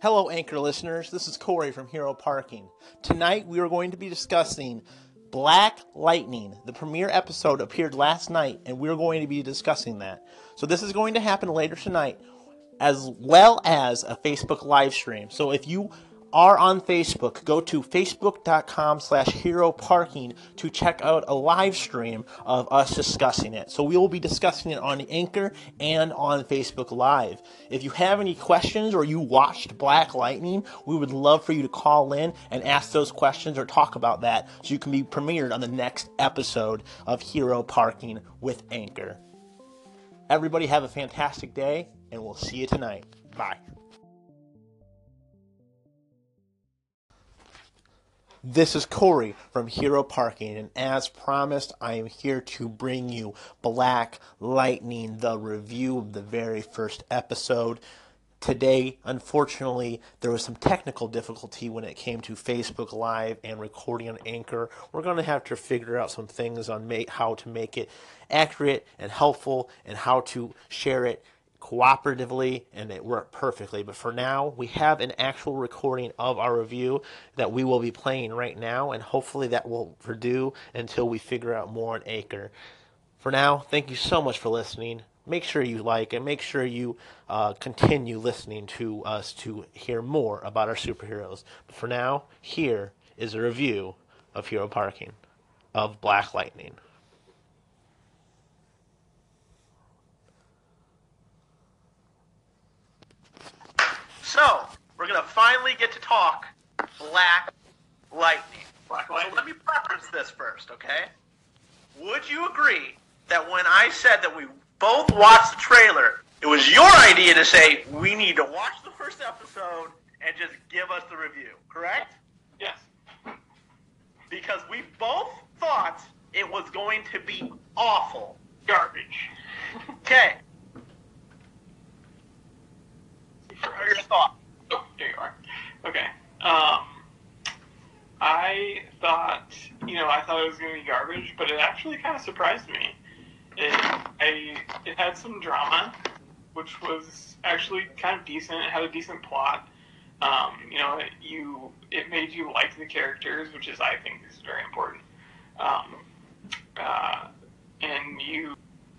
Hello, Anchor listeners. This is Corey from Hero Parking. Tonight we are going to be discussing Black Lightning. The premiere episode appeared last night, and we're going to be discussing that. So, this is going to happen later tonight, as well as a Facebook live stream. So, if you are on Facebook, go to facebook.com slash hero parking to check out a live stream of us discussing it. So we will be discussing it on Anchor and on Facebook Live. If you have any questions or you watched Black Lightning, we would love for you to call in and ask those questions or talk about that so you can be premiered on the next episode of Hero Parking with Anchor. Everybody have a fantastic day, and we'll see you tonight. Bye. This is Corey from Hero Parking, and as promised, I am here to bring you Black Lightning, the review of the very first episode. Today, unfortunately, there was some technical difficulty when it came to Facebook Live and recording on Anchor. We're going to have to figure out some things on how to make it accurate and helpful and how to share it cooperatively and it worked perfectly. But for now, we have an actual recording of our review that we will be playing right now, and hopefully that will do until we figure out more on Anchor. For now, thank you so much for listening. Make sure you like and make sure you uh, continue listening to us to hear more about our superheroes. But for now, here is a review of Hero Parking of Black Lightning. So, we're going to finally get to talk Black Lightning. Black Lightning. So let me preface this first, okay? Would you agree that when I said that we both watched the trailer, it was your idea to say we need to watch the first episode and just give us the review, correct? Yes. Because we both thought it was going to be awful. Garbage. Okay, what are your thoughts? Oh, there you are. Okay. Um, I thought, you know, I thought it was going to be garbage, but it actually kind of surprised me. It, I, it had some drama, which was actually kind of decent. It had a decent plot. Um, you know, it, you it made you like the characters, which is I think is very important. Um, uh, and you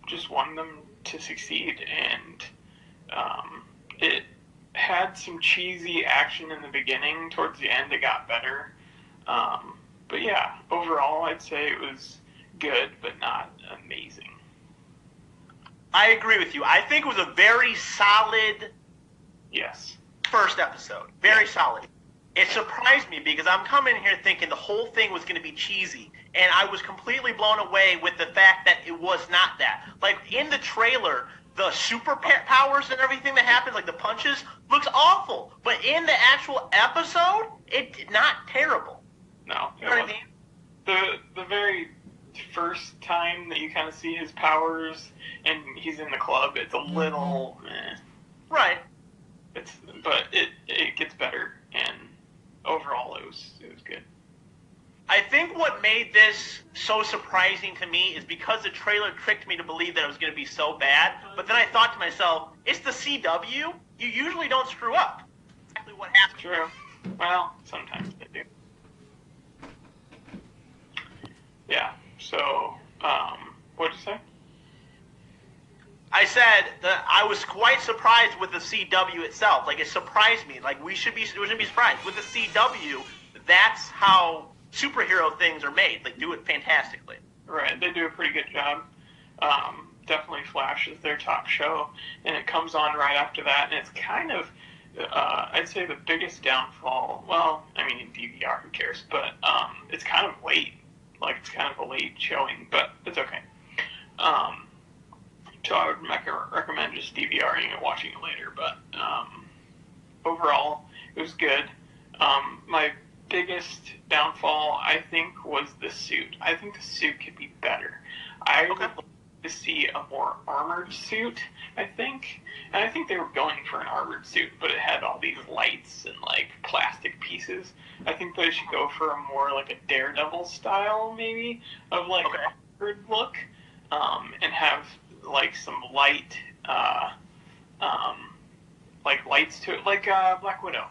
just wanted them to succeed, and um, it had some cheesy action in the beginning. Towards the end, it got better. Um, but yeah, overall, I'd say it was good, but not amazing. I agree with you. I think it was a very solid yes first episode. Very yes. solid. It surprised me because I'm coming here thinking the whole thing was going to be cheesy, and I was completely blown away with the fact that it was not that. Like in the trailer, the super powers and everything that happens, like the punches, looks awful. But in the actual episode, it's not terrible. No, you know what I mean? The the very first time that you kind of see his powers and he's in the club, it's a little eh. right. It's but it it gets better and overall it was it was good. I think what made this so surprising to me is because the trailer tricked me to believe that it was going to be so bad. But then I thought to myself, it's the CW. You usually don't screw up. Exactly what happened. True. Well, sometimes they do. Yeah. So, um, what'd you say? I said that I was quite surprised with the CW itself. Like it surprised me. Like we should be, we should be surprised with the CW. That's how superhero things are made. They do it fantastically. Right, they do a pretty good job. Um, definitely Flash is their top show, and it comes on right after that, and it's kind of, uh, I'd say, the biggest downfall. Well, I mean, in DVR, who cares? But um, it's kind of late. Like it's kind of a late showing, but it's okay. Um, so I would rec- recommend just DVRing and watching it later. But um, overall, it was good. Um, my biggest downfall, I think, was the suit. I think the suit could be better. I okay. would like to see a more armored suit, I think. And I think they were going for an armored suit, but it had all these lights and like plastic pieces. I think they should go for a more like a daredevil style, maybe, of like okay. armored look. Um, and have like some light uh, um, like lights to it, like uh, Black Widow,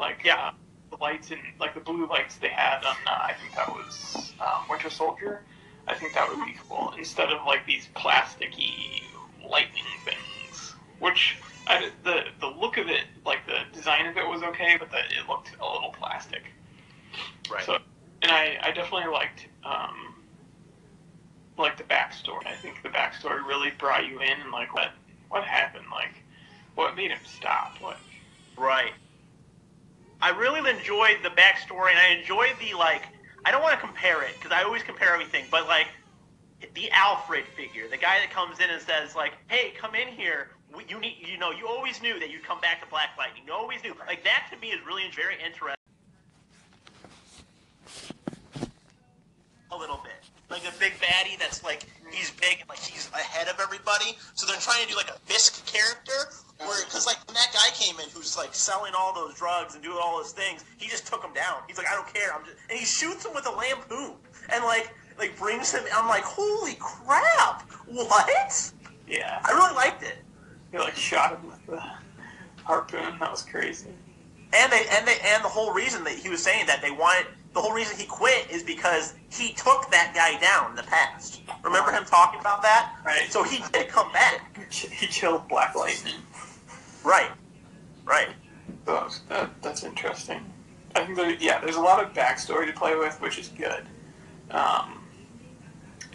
like Yeah. uh, the lights and like the blue lights they had on. Uh, I think that was um, Winter Soldier. I think that would be cool instead of like these plasticky lightning things, which I, the the look of it, like the design of it was okay, but the, it looked a little plastic. Right. So, and I, I definitely liked um, like the backstory. I think the backstory really brought you in and like what what happened, like what made him stop. What Right. I really enjoyed the backstory, and I enjoyed the like. I don't want to compare it because I always compare everything, but like the Alfred figure, the guy that comes in and says like, "Hey, come in here. You need, you know, you always knew that you'd come back to Black Lightning. You always knew. Like that to me is really very interesting. A little bit. Like a big baddie that's like he's big and like he's ahead of everybody. So they're trying to do like a Fisk character, where because like when that guy came in who's like selling all those drugs and doing all those things, he just took him down. He's like, I don't care. I'm just, and he shoots him with a lampoon and like like brings him. I'm like, holy crap! What? yeah, I really liked it. he like shot him with the harpoon. That was crazy. And they and they and the whole reason that he was saying that they wanted the whole reason he quit is because he took that guy down in the past. Remember him talking about that? Right. So he did come back. He killed Black Lightning. Right. Right. So that that's interesting. I think that yeah, there's a lot of backstory to play with, which is good. Um,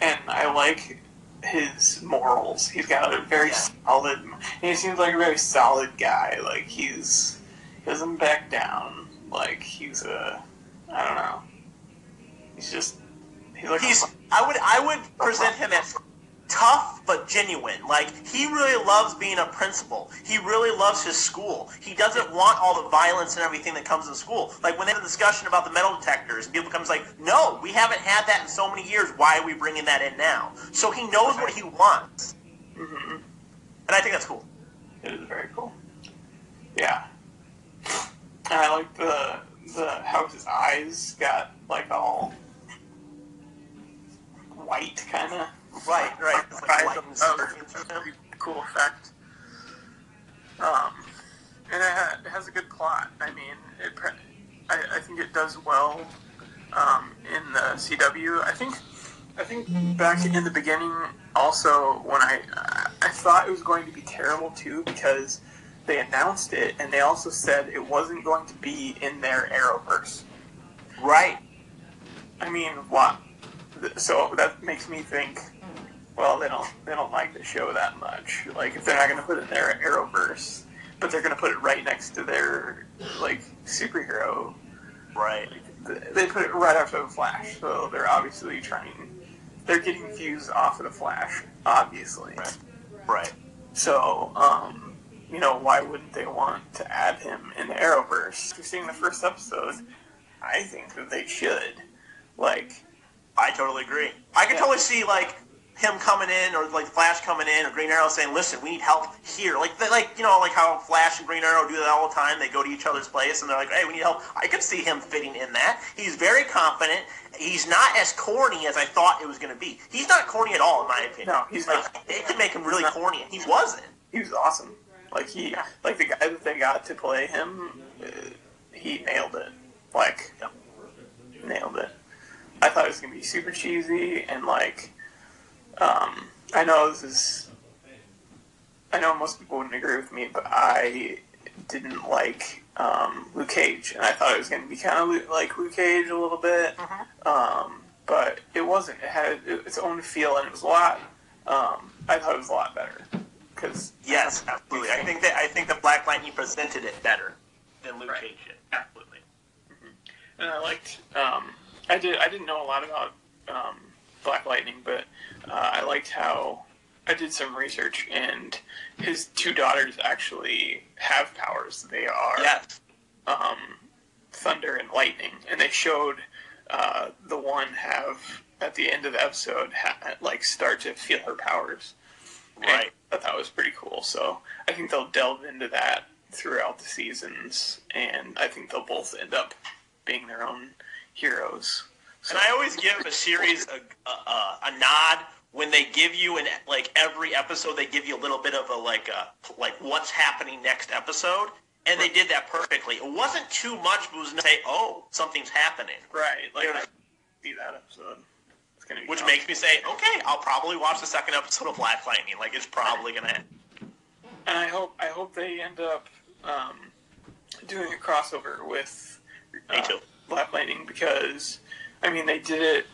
and I like his morals. He's got a very Yeah. solid. He seems like a very solid guy. Like he's he doesn't back down. Like he's a I don't know. He's just he's like He's I would I would present him as tough but genuine. Like he really loves being a principal. He really loves his school. He doesn't want all the violence and everything that comes in school. Like when they have a discussion about the metal detectors, people comes like, "No, we haven't had that in so many years. Why are we bringing that in now?" So he knows what he wants, Mhm. and I think that's cool. It is very cool. Yeah. I like the the how his eyes got like all white kind of. Right, right. Like Eyes and that was a pretty cool effect. Um, and it, ha- it has a good plot. I mean, it. Pre- I, I think it does well um, in the CW. I think. I think back in the beginning, also when I I thought it was going to be terrible too because they announced it and they also said it wasn't going to be in their Arrowverse. Right. I mean, what? So that makes me think. Well, they don't they don't like the show that much. Like if they're not going to put it in their Arrowverse, but they're going to put it right next to their like superhero. Right. th- They put it right after the Flash, so they're obviously trying. They're getting views off of the Flash, obviously. Right. Right. So, um, you know, why wouldn't they want to add him in the Arrowverse? After seeing the first episode, I think that they should. Like, I totally agree. I can Yeah. totally see like him coming in, or like Flash coming in, or Green Arrow saying, "Listen, we need help here." Like, they, like you know, like how Flash and Green Arrow do that all the time. They go to each other's place, and they're like, "Hey, we need help." I could see him fitting in that. He's very confident. He's not as corny as I thought it was going to be. He's not corny at all, in my opinion. No, he's like, not. It could make him really corny, he wasn't. he was awesome. Like, he, like the guy that they got to play him, uh, he nailed it. Like, nailed it. I thought it was gonna be super cheesy and like, um, I know this is, I know most people wouldn't agree with me, but I didn't like um, Luke Cage, and I thought it was gonna be kind of like Luke Cage a little bit, um, but it wasn't. It had its own feel, and it was a lot. Um, I thought it was a lot better because Yes, absolutely. I think that I think that Black Lightning presented it better than Luke Right. Cage did. Absolutely. and I liked. Um, I did. I didn't know a lot about um, Black Lightning, but uh, I liked how I did some research, and his two daughters actually have powers. They are Yes. um, Thunder and Lightning, and they showed uh, the one have at the end of the episode ha- like start to feel her powers. Right. I thought that was pretty cool. So I think they'll delve into that throughout the seasons, and I think they'll both end up being their own heroes. So, And I always give a series a, a, a, nod when they give you an like every episode they give you a little bit of a like a like what's happening next episode and they did that perfectly it wasn't too much but it was to say oh something's happening Right. Like Yeah. I see that episode. It's gonna be which tough. makes me say okay i'll probably watch the second episode of black lightning like it's probably gonna end and I hope I hope they end up um, doing a crossover with Me uh, too. Black Lightning because I mean they did it.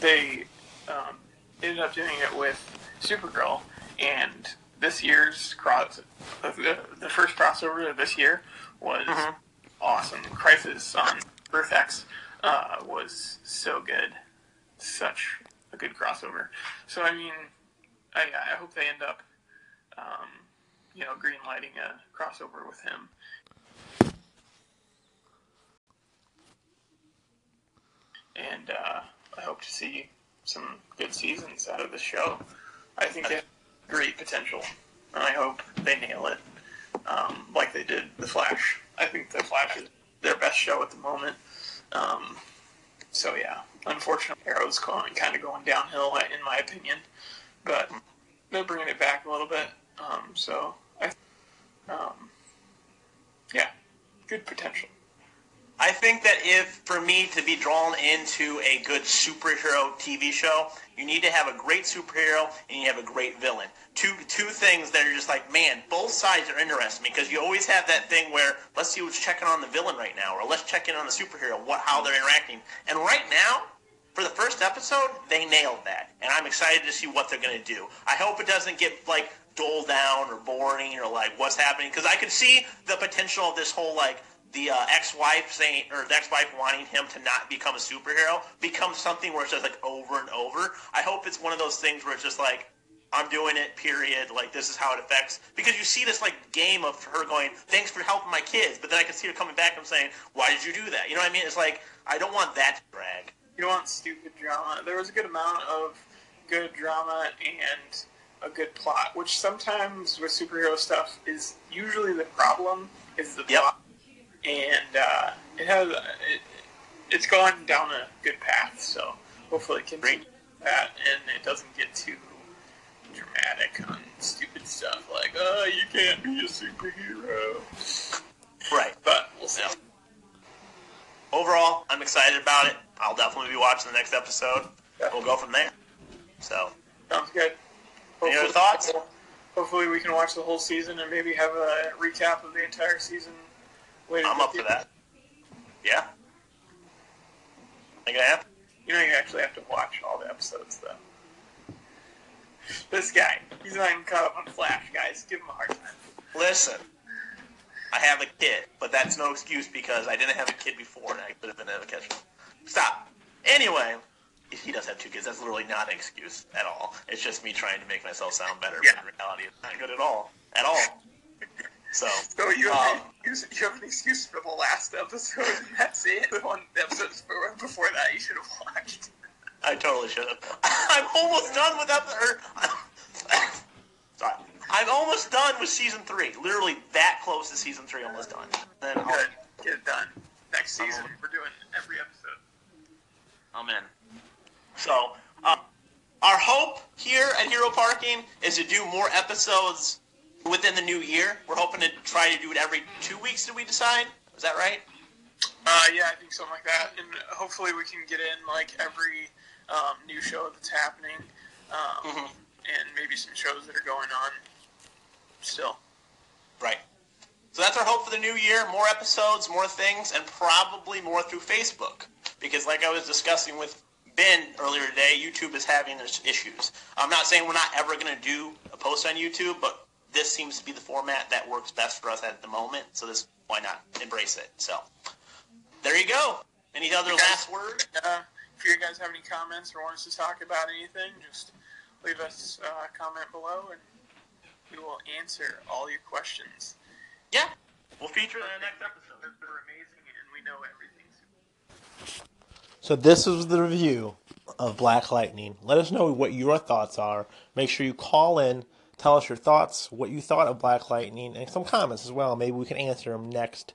They um, ended up doing it with Supergirl, and this year's cross uh, the, the first crossover of this year was Mhm. awesome. Crisis on Earth X uh, was so good, such a good crossover. So I mean, I, I hope they end up, um, you know, green lighting a crossover with him. And uh, I hope to see some good seasons out of the show. I think it has great potential, and I hope they nail it um, like they did The Flash. I think The Flash is their best show at the moment. Um, so yeah, unfortunately, Arrow's going kind of going downhill in my opinion, but they're bringing it back a little bit. Um, so I, um, yeah, good potential. I think that if, for me to be drawn into a good superhero TV show, you need to have a great superhero and you have a great villain. Two two things that are just like, man, both sides are interesting because you always have that thing where let's see what's checking on the villain right now, or let's check in on the superhero, what how they're interacting. And right now, for the first episode, they nailed that, and I'm excited to see what they're going to do. I hope it doesn't get like dulled down or boring or like what's happening because I could see the potential of this whole like the uh, ex-wife saying or the ex-wife wanting him to not become a superhero becomes something where it's just like over and over. I hope it's one of those things where it's just like I'm doing it, period. Like this is how it affects because you see this like game of her going, "Thanks for helping my kids," but then I can see her coming back and saying, "Why did you do that?" You know what I mean? It's like I don't want that to drag. Stupid drama. There was a good amount of good drama and a good plot, which sometimes with superhero stuff is usually the problem is the Yep. plot, and uh, it has it, it's gone down a good path. So hopefully it continues that and it doesn't get too dramatic on stupid stuff like oh you can't be a superhero. Right. But we'll see. Overall, I'm excited about it. I'll definitely be watching the next episode. We'll go from there. So, Sounds good. Any other Hopefully- thoughts? Hopefully, we can watch the whole season and maybe have a recap of the entire season. Later I'm up for that. Yeah. Think I have? You know, you actually have to watch all the episodes, though. This guy, he's not even caught up on Flash, guys. Give him a hard time. Listen, I have a kid, but that's no excuse because I didn't have a kid before and I could have been able to catch him. Stop. Anyway, he does have two kids, that's literally not an excuse at all. It's just me trying to make myself sound better, Yeah. but in reality, it's not good at all. At all. So, So you have, Um, an excuse, you have an excuse for the last episode, and that's it. The one episode before, before that you should have watched. I totally should have. I'm almost done with episode. Sorry. I'm almost done with season three. Literally that close to season three, almost done. Then I'll, Good. Get it done. Next season, we're doing every episode. I'm in. So, um, our hope here at Hero Parking is to do more episodes within the new year. We're hoping to try to do it every two weeks. Did we decide? Is that right? Uh, yeah, I think something like that, and hopefully we can get in like every um, new show that's happening, um, Mhm. and maybe some shows that are going on still. Right. So that's our hope for the new year. More episodes, more things, and probably more through Facebook. Because like I was discussing with Ben earlier today, YouTube is having issues. I'm not saying we're not ever going to do a post on YouTube, but this seems to be the format that works best for us at the moment. So this, why not embrace it? So there you go. Any other last words? Uh, if you guys have any comments or want us to talk about anything, just leave us uh, a comment below, and we will answer all your questions. Yeah. We'll feature it in the next episode. They're amazing, and we know everything. So this is the review of Black Lightning. Let us know what your thoughts are. Make sure you call in, tell us your thoughts, what you thought of Black Lightning, and some comments as well. Maybe we can answer them next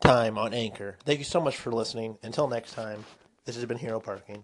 time on Anchor. Thank you so much for listening. Until next time, this has been Hero Parking.